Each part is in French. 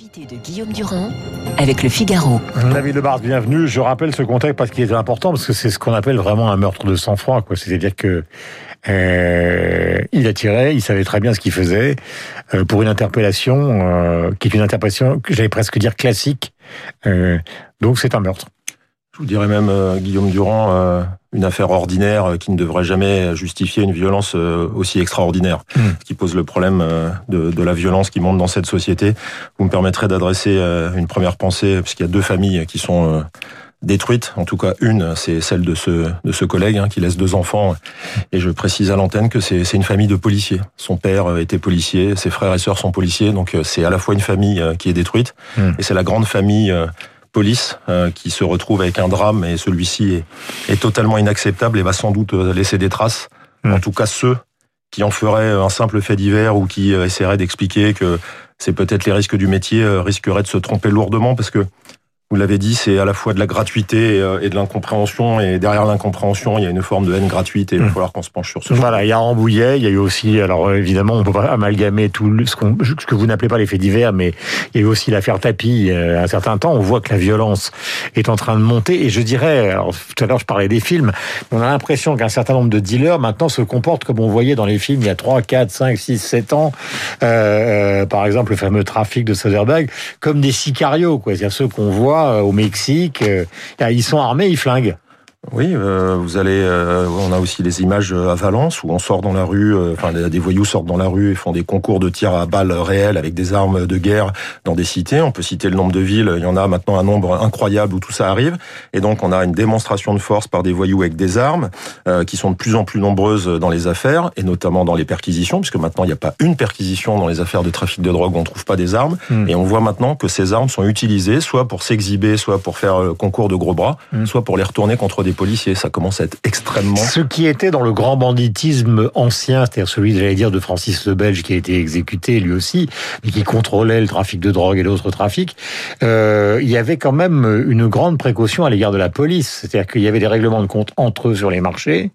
L'invité de Guillaume Durand avec le Figaro. David Lebar, bienvenue. Je rappelle ce contexte parce qu'il est important, parce que c'est ce qu'on appelle vraiment un meurtre de sang-froid. C'est-à-dire que euh, il a tiré, il savait très bien ce qu'il faisait euh, pour une interpellation euh, qui est une interpellation, que j'allais presque dire classique. Euh, donc c'est un meurtre. Vous dirais même, euh, Guillaume Durand, euh, une affaire ordinaire euh, qui ne devrait jamais justifier une violence euh, aussi extraordinaire, Mm. ce qui pose le problème euh, de, de la violence qui monte dans cette société. Vous me permettrez d'adresser euh, une première pensée, puisqu'il y a deux familles qui sont euh, détruites. En tout cas, une, c'est celle de ce, de ce collègue hein, qui laisse deux enfants. Et je précise à l'antenne que c'est une famille de policiers. Son père était policier, ses frères et sœurs sont policiers, donc euh, c'est à la fois une famille euh, qui est détruite, Mm. et c'est la grande famille euh, police euh, qui se retrouve avec un drame, et celui-ci est, est totalement inacceptable et va sans doute euh, laisser des traces. Mm. En tout cas, ceux qui en feraient un simple fait divers ou qui euh, essaieraient d'expliquer que c'est peut-être les risques du métier, euh, risqueraient de se tromper lourdement parce que vous l'avez dit, c'est à la fois de la gratuité et, euh, et de l'incompréhension, et derrière l'incompréhension, il y a une forme de haine gratuite, et il va Mm. falloir qu'on se penche sur ce Voilà, il y a Rambouillet, il y a eu aussi, alors euh, évidemment, on peut pas amalgamer tout le- ce, que vous n'appelez pas les faits divers, mais il y a eu aussi l'affaire Tapie. euh, à un certain temps, on voit que la violence est en train de monter, et je dirais, alors, tout à l'heure je parlais des films, on a l'impression qu'un certain nombre de dealers maintenant se comportent comme on voyait dans les films il y a 3, 4, 5, 6, 7 ans, euh, par exemple le fameux trafic de Soderbergh, comme des sicarios, quoi. C'est-à-dire ceux qu'on voit euh, au Mexique, euh, ils sont armés, ils flinguent. Oui, euh, vous allez. euh, on a aussi les images à Valence où on sort dans la rue. euh, Enfin, des voyous sortent dans la rue et font des concours de tir à balles réelles avec des armes de guerre dans des cités. On peut citer le nombre de villes. Il y en a maintenant un nombre incroyable où tout ça arrive. Et donc, on a une démonstration de force par des voyous avec des armes euh, qui sont de plus en plus nombreuses dans les affaires et notamment dans les perquisitions, puisque maintenant il n'y a pas une perquisition dans les affaires de trafic de drogue où on trouve pas des armes. Mm. Et on voit maintenant que ces armes sont utilisées soit pour s'exhiber, soit pour faire concours de gros bras, Mm. soit pour les retourner contre des policiers. Ça commence à être extrêmement. Ce qui était dans le grand banditisme ancien, c'est-à-dire celui, j'allais dire, de Francis le Belge, qui a été exécuté lui aussi, mais qui contrôlait le trafic de drogue et d'autres trafics, euh, il y avait quand même une grande précaution à l'égard de la police. C'est-à-dire qu'il y avait des règlements de compte entre eux sur les marchés,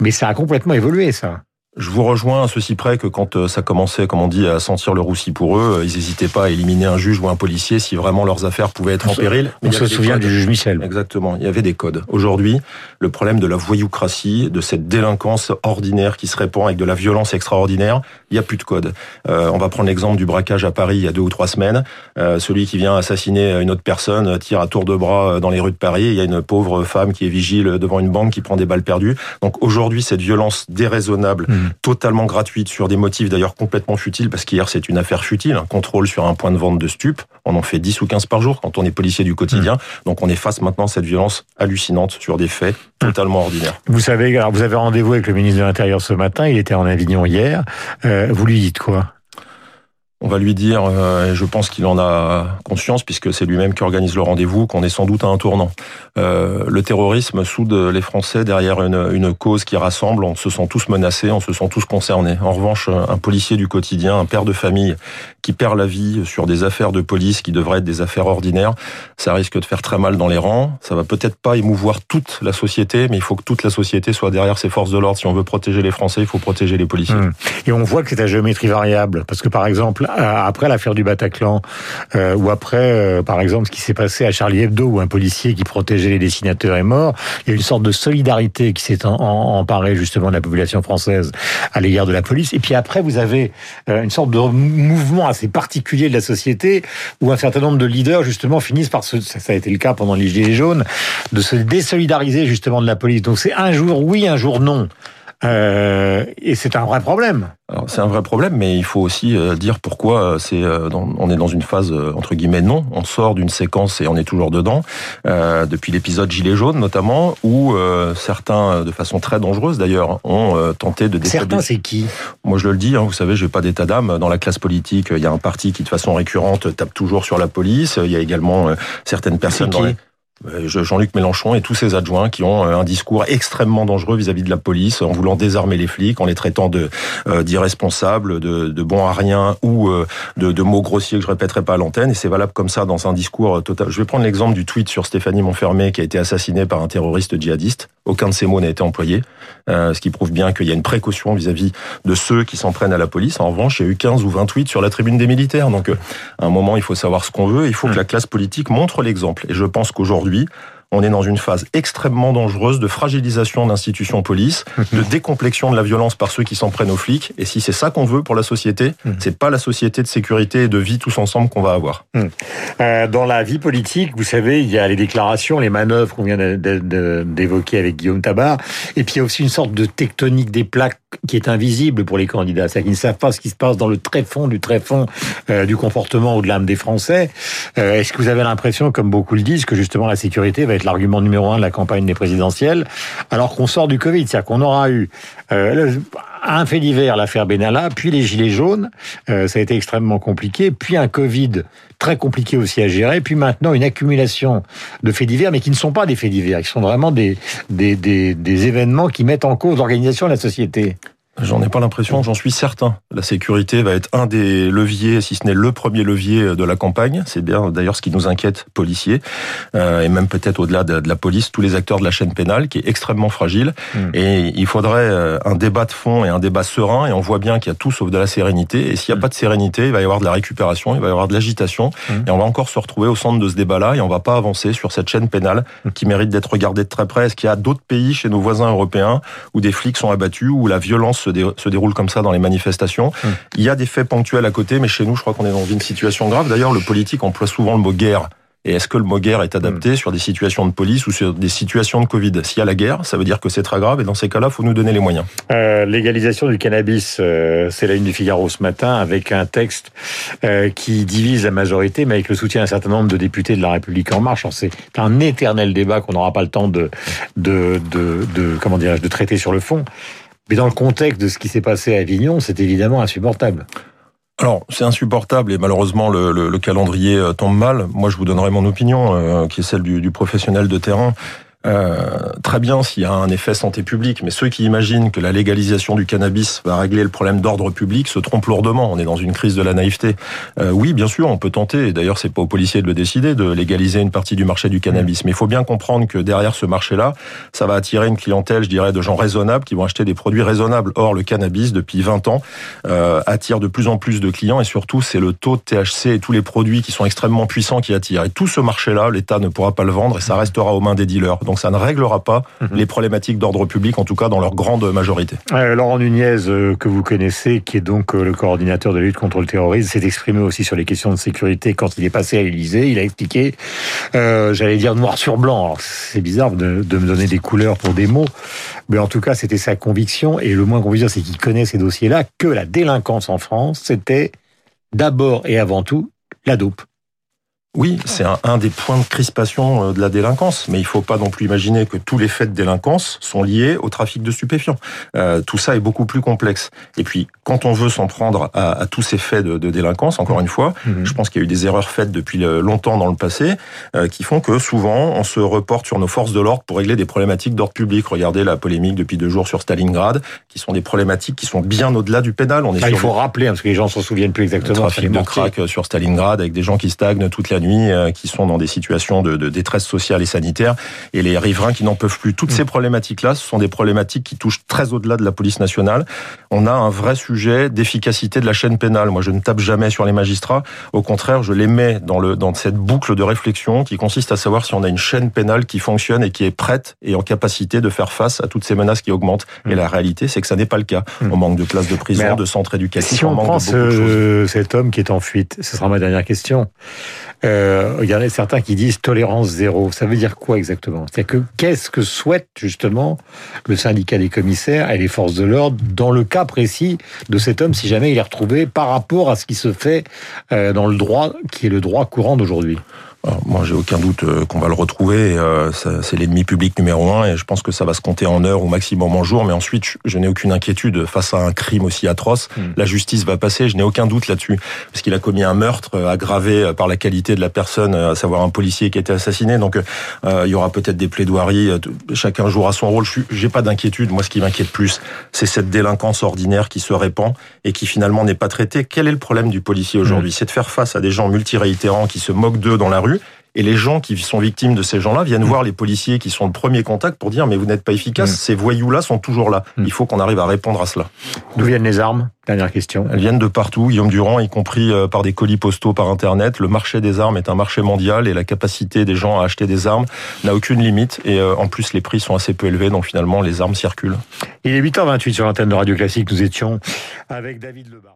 mais ça a complètement évolué, ça. Je vous rejoins à ceci près que quand euh, ça commençait, comme on dit, à sentir le roussi pour eux, euh, ils n'hésitaient pas à éliminer un juge ou un policier si vraiment leurs affaires pouvaient être On en péril. Mais On se souvient codes. du juge Michel. Exactement, il y avait des codes. Aujourd'hui, le problème de la voyoucratie, de cette délinquance ordinaire qui se répand avec de la violence extraordinaire, il n'y a plus de code. Euh, on va prendre l'exemple du braquage à Paris il y a deux ou trois semaines. Euh, celui qui vient assassiner une autre personne tire à tour de bras euh, dans les rues de Paris. Il y a une pauvre femme qui est vigile devant une banque qui prend des balles perdues. Donc aujourd'hui, cette violence déraisonnable, Mm. Totalement gratuite, sur des motifs d'ailleurs complètement futiles, parce qu'hier c'est une affaire futile, un contrôle sur un point de vente de stupes. On en fait 10 ou 15 par jour quand on est policier du quotidien. Donc on est face maintenant à cette violence hallucinante sur des faits totalement ordinaires. Vous savez, alors vous avez rendez-vous avec le ministre de l'Intérieur ce matin, il était en Avignon hier. Euh, vous lui dites quoi? On va lui dire, euh, et je pense qu'il en a conscience, puisque c'est lui-même qui organise le rendez-vous, qu'on est sans doute à un tournant. Euh, le terrorisme soude les Français derrière une, une cause qui rassemble. On se sent tous menacés, on se sent tous concernés. En revanche, un policier du quotidien, un père de famille qui perd la vie sur des affaires de police qui devraient être des affaires ordinaires, ça risque de faire très mal dans les rangs. Ça va peut-être pas émouvoir toute la société, mais il faut que toute la société soit derrière ses forces de l'ordre. Si on veut protéger les Français, il faut protéger les policiers. Hum. Et on voit que c'est à géométrie variable, parce que par exemple, après l'affaire du Bataclan, euh, ou après, euh, par exemple, ce qui s'est passé à Charlie Hebdo, où un policier qui protégeait les dessinateurs est mort, il y a une sorte de solidarité qui s'est emparée justement de la population française à l'égard de la police. Et puis après, vous avez euh, une sorte de mouvement assez particulier de la société, où un certain nombre de leaders justement finissent par se, ça a été le cas pendant les Gilets jaunes, de se désolidariser justement de la police. Donc c'est un jour oui, un jour non. Euh, et c'est un vrai problème. Alors, c'est un vrai problème, mais il faut aussi euh, dire pourquoi euh, c'est. euh, on est dans une phase euh, entre guillemets non. On sort d'une séquence et on est toujours dedans euh, depuis l'épisode Gilets jaunes notamment, où euh, certains, de façon très dangereuse d'ailleurs, ont euh, tenté de Certains, déstabiliser. c'est qui? Moi, je le dis. Hein, vous savez, j'ai pas d'état d'âme dans la classe politique. Il y a un parti qui, de façon récurrente, tape toujours sur la police. Il y a également euh, certaines personnes. qui dans les- Jean-Luc Mélenchon et tous ses adjoints qui ont euh, un discours extrêmement dangereux vis-à-vis de la police, en voulant désarmer les flics, en les traitant de euh, d'irresponsables, de, bons à rien ou euh, de, mots grossiers que je répéterai pas à l'antenne. Et c'est valable comme ça dans un discours euh, total. Je vais prendre l'exemple du tweet sur Stéphanie Montfermé qui a été assassinée par un terroriste djihadiste. Aucun de ces mots n'a été employé, ce qui prouve bien qu'il y a une précaution vis-à-vis de ceux qui s'en prennent à la police. En revanche, il y a eu 15 ou 28 sur la tribune des militaires. Donc, à un moment, il faut savoir ce qu'on veut. Il faut que mmh. la classe politique montre l'exemple. Et je pense qu'aujourd'hui, on est dans une phase extrêmement dangereuse de fragilisation de l'institution police, de décomplexion de la violence par ceux qui s'en prennent aux flics. Et si c'est ça qu'on veut pour la société, mhm. c'est pas la société de sécurité et de vie tous ensemble qu'on va avoir. Mhm. Euh, dans la vie politique, vous savez, il y a les déclarations, les manœuvres qu'on vient d'évoquer avec Guillaume Tabar, et puis il y a aussi une sorte de tectonique des plaques qui est invisible pour les candidats, c'est-à-dire qu'ils ne savent pas ce qui se passe dans le tréfonds du tréfonds euh, du comportement ou de l'âme des Français. Euh, est-ce que vous avez l'impression, comme beaucoup le disent, que justement la sécurité va être l'argument numéro un de la campagne des présidentielles, alors qu'on sort du Covid, c'est-à-dire qu'on aura eu euh, un fait divers, l'affaire Benalla, puis les gilets jaunes, euh, ça a été extrêmement compliqué, puis un Covid très compliqué aussi à gérer, puis maintenant une accumulation de faits divers, mais qui ne sont pas des faits divers, qui sont vraiment des, des, des, des événements qui mettent en cause l'organisation de la société. J'en ai pas l'impression, j'en suis certain. La sécurité va être un des leviers, si ce n'est le premier levier de la campagne. C'est bien d'ailleurs ce qui nous inquiète, policiers, euh, et même peut-être au-delà de, la police, tous les acteurs de la chaîne pénale, qui est extrêmement fragile. Hmm. Et il faudrait euh, un débat de fond et un débat serein, et on voit bien qu'il y a tout sauf de la sérénité. Et s'il n'y a hmm. pas de sérénité, il va y avoir de la récupération, il va y avoir de l'agitation, hmm. et on va encore se retrouver au centre de ce débat-là, et on va pas avancer sur cette chaîne pénale qui mérite d'être regardée de très près. Est-ce qu'il y a d'autres pays chez nos voisins européens où des flics sont abattus, où la violence se, déroule comme ça dans les manifestations. Hum. Il y a des faits ponctuels à côté, mais chez nous, je crois qu'on est dans une situation grave. D'ailleurs, le politique emploie souvent le mot guerre. Et est-ce que le mot guerre est adapté hum. sur des situations de police ou sur des situations de Covid? S'il y a la guerre, ça veut dire que c'est très grave et dans ces cas-là, il faut nous donner les moyens. Euh, légalisation du cannabis, euh, c'est la une du Figaro ce matin avec un texte euh, qui divise la majorité, mais avec le soutien d'un certain nombre de députés de la République en marche. C'est un éternel débat qu'on n'aura pas le temps de, de, de, de comment dirais-je, de traiter sur le fond. Mais dans le contexte de ce qui s'est passé à Avignon, c'est évidemment insupportable. Alors, c'est insupportable et malheureusement, le, calendrier euh, tombe mal. Moi, je vous donnerai mon opinion, euh, qui est celle du professionnel de terrain. Euh, très bien s'il y a un effet santé publique, mais ceux qui imaginent que la légalisation du cannabis va régler le problème d'ordre public se trompent lourdement. On est dans une crise de la naïveté. Euh, oui, bien sûr, on peut tenter, et d'ailleurs c'est pas aux policiers de le décider, de légaliser une partie du marché du cannabis. Mais il faut bien comprendre que derrière ce marché-là, ça va attirer une clientèle, je dirais, de gens raisonnables qui vont acheter des produits raisonnables. Or, le cannabis, depuis 20 ans, euh, attire de plus en plus de clients, et surtout, c'est le taux de THC et tous les produits qui sont extrêmement puissants qui attirent. Et tout ce marché-là, l'État ne pourra pas le vendre, et ça restera aux mains des dealers. Donc ça ne réglera pas mhm. les problématiques d'ordre public, en tout cas dans leur grande majorité. Euh, Laurent Nunez, euh, que vous connaissez, qui est donc euh, le coordinateur de lutte contre le terrorisme, s'est exprimé aussi sur les questions de sécurité quand il est passé à l'Élysée. Il a expliqué, j'allais dire noir sur blanc. C'est bizarre de, de, me donner des couleurs pour des mots, mais en tout cas, c'était sa conviction. Et le moins qu'on puisse dire, c'est qu'il connaît ces dossiers-là, que la délinquance en France, c'était d'abord et avant tout la dope. Oui, c'est un, des points de crispation euh, de la délinquance, mais il faut pas non plus imaginer que tous les faits de délinquance sont liés au trafic de stupéfiants. Euh, tout ça est beaucoup plus complexe. Et puis, quand on veut s'en prendre à, tous ces faits de, délinquance, encore une fois, mhm. je pense qu'il y a eu des erreurs faites depuis longtemps dans le passé, euh, qui font que souvent on se reporte sur nos forces de l'ordre pour régler des problématiques d'ordre public. Regardez la polémique depuis deux jours sur Stalingrad, qui sont des problématiques qui sont bien au-delà du pénal. On est il faut rappeler, hein, parce que les gens s'en souviennent plus exactement. Trafic de crack sur Stalingrad, avec des gens qui stagnent toute la nuit, euh, qui sont dans des situations de, détresse sociale et sanitaire, et les riverains qui n'en peuvent plus. Toutes mm. ces problématiques-là, ce sont des problématiques qui touchent très au-delà de la police nationale. On a un vrai sujet d'efficacité de la chaîne pénale. Moi, je ne tape jamais sur les magistrats. Au contraire, je les mets dans, le, dans cette boucle de réflexion qui consiste à savoir si on a une chaîne pénale qui fonctionne et qui est prête et en capacité de faire face à toutes ces menaces qui augmentent. Et mm. la réalité, c'est que c'est n'est pas le cas. Mm. On manque de places de prison, de centres éducatifs. Si on, prend cet homme qui est en fuite, ce sera ma dernière question. Euh, il y en a certains qui disent tolérance zéro. Ça veut dire quoi exactement? C'est que qu'est-ce que souhaite justement le syndicat des commissaires et les forces de l'ordre dans le cas précis de cet homme si jamais il est retrouvé par rapport à ce qui se fait euh, dans le droit qui est le droit courant d'aujourd'hui? Moi, j'ai aucun doute euh, qu'on va le retrouver. Euh, c'est l'ennemi public numéro un, et je pense que ça va se compter en heures ou maximum en jours. Mais ensuite, je n'ai aucune inquiétude face à un crime aussi atroce. Hmm. La justice va passer. Je n'ai aucun doute là-dessus, parce qu'il a commis un meurtre euh, aggravé par la qualité de la personne, à savoir un policier qui a été assassiné. Donc, il y aura peut-être des plaidoiries. Chacun jouera son rôle. J'ai pas d'inquiétude. Moi, ce qui m'inquiète plus, c'est cette délinquance ordinaire qui se répand et qui finalement n'est pas traitée. Quel est le problème du policier aujourd'hui? Hmm. C'est de faire face à des gens multiréitérants qui se moquent d'eux dans la rue Et les gens qui sont victimes de ces gens-là viennent Mm. voir les policiers qui sont le premier contact pour dire mais vous n'êtes pas efficace, Mm. ces voyous-là sont toujours là. Mm. Il faut qu'on arrive à répondre à cela. D'où viennent les armes? Dernière question. Elles viennent de partout, Guillaume Durand, y compris euh, par des colis postaux par Internet. Le marché des armes est un marché mondial et la capacité des gens à acheter des armes n'a aucune limite. Et euh, en plus, les prix sont assez peu élevés, donc finalement, les armes circulent. Il est 8h28 sur l'antenne de Radio Classique. Nous étions avec David Lebar.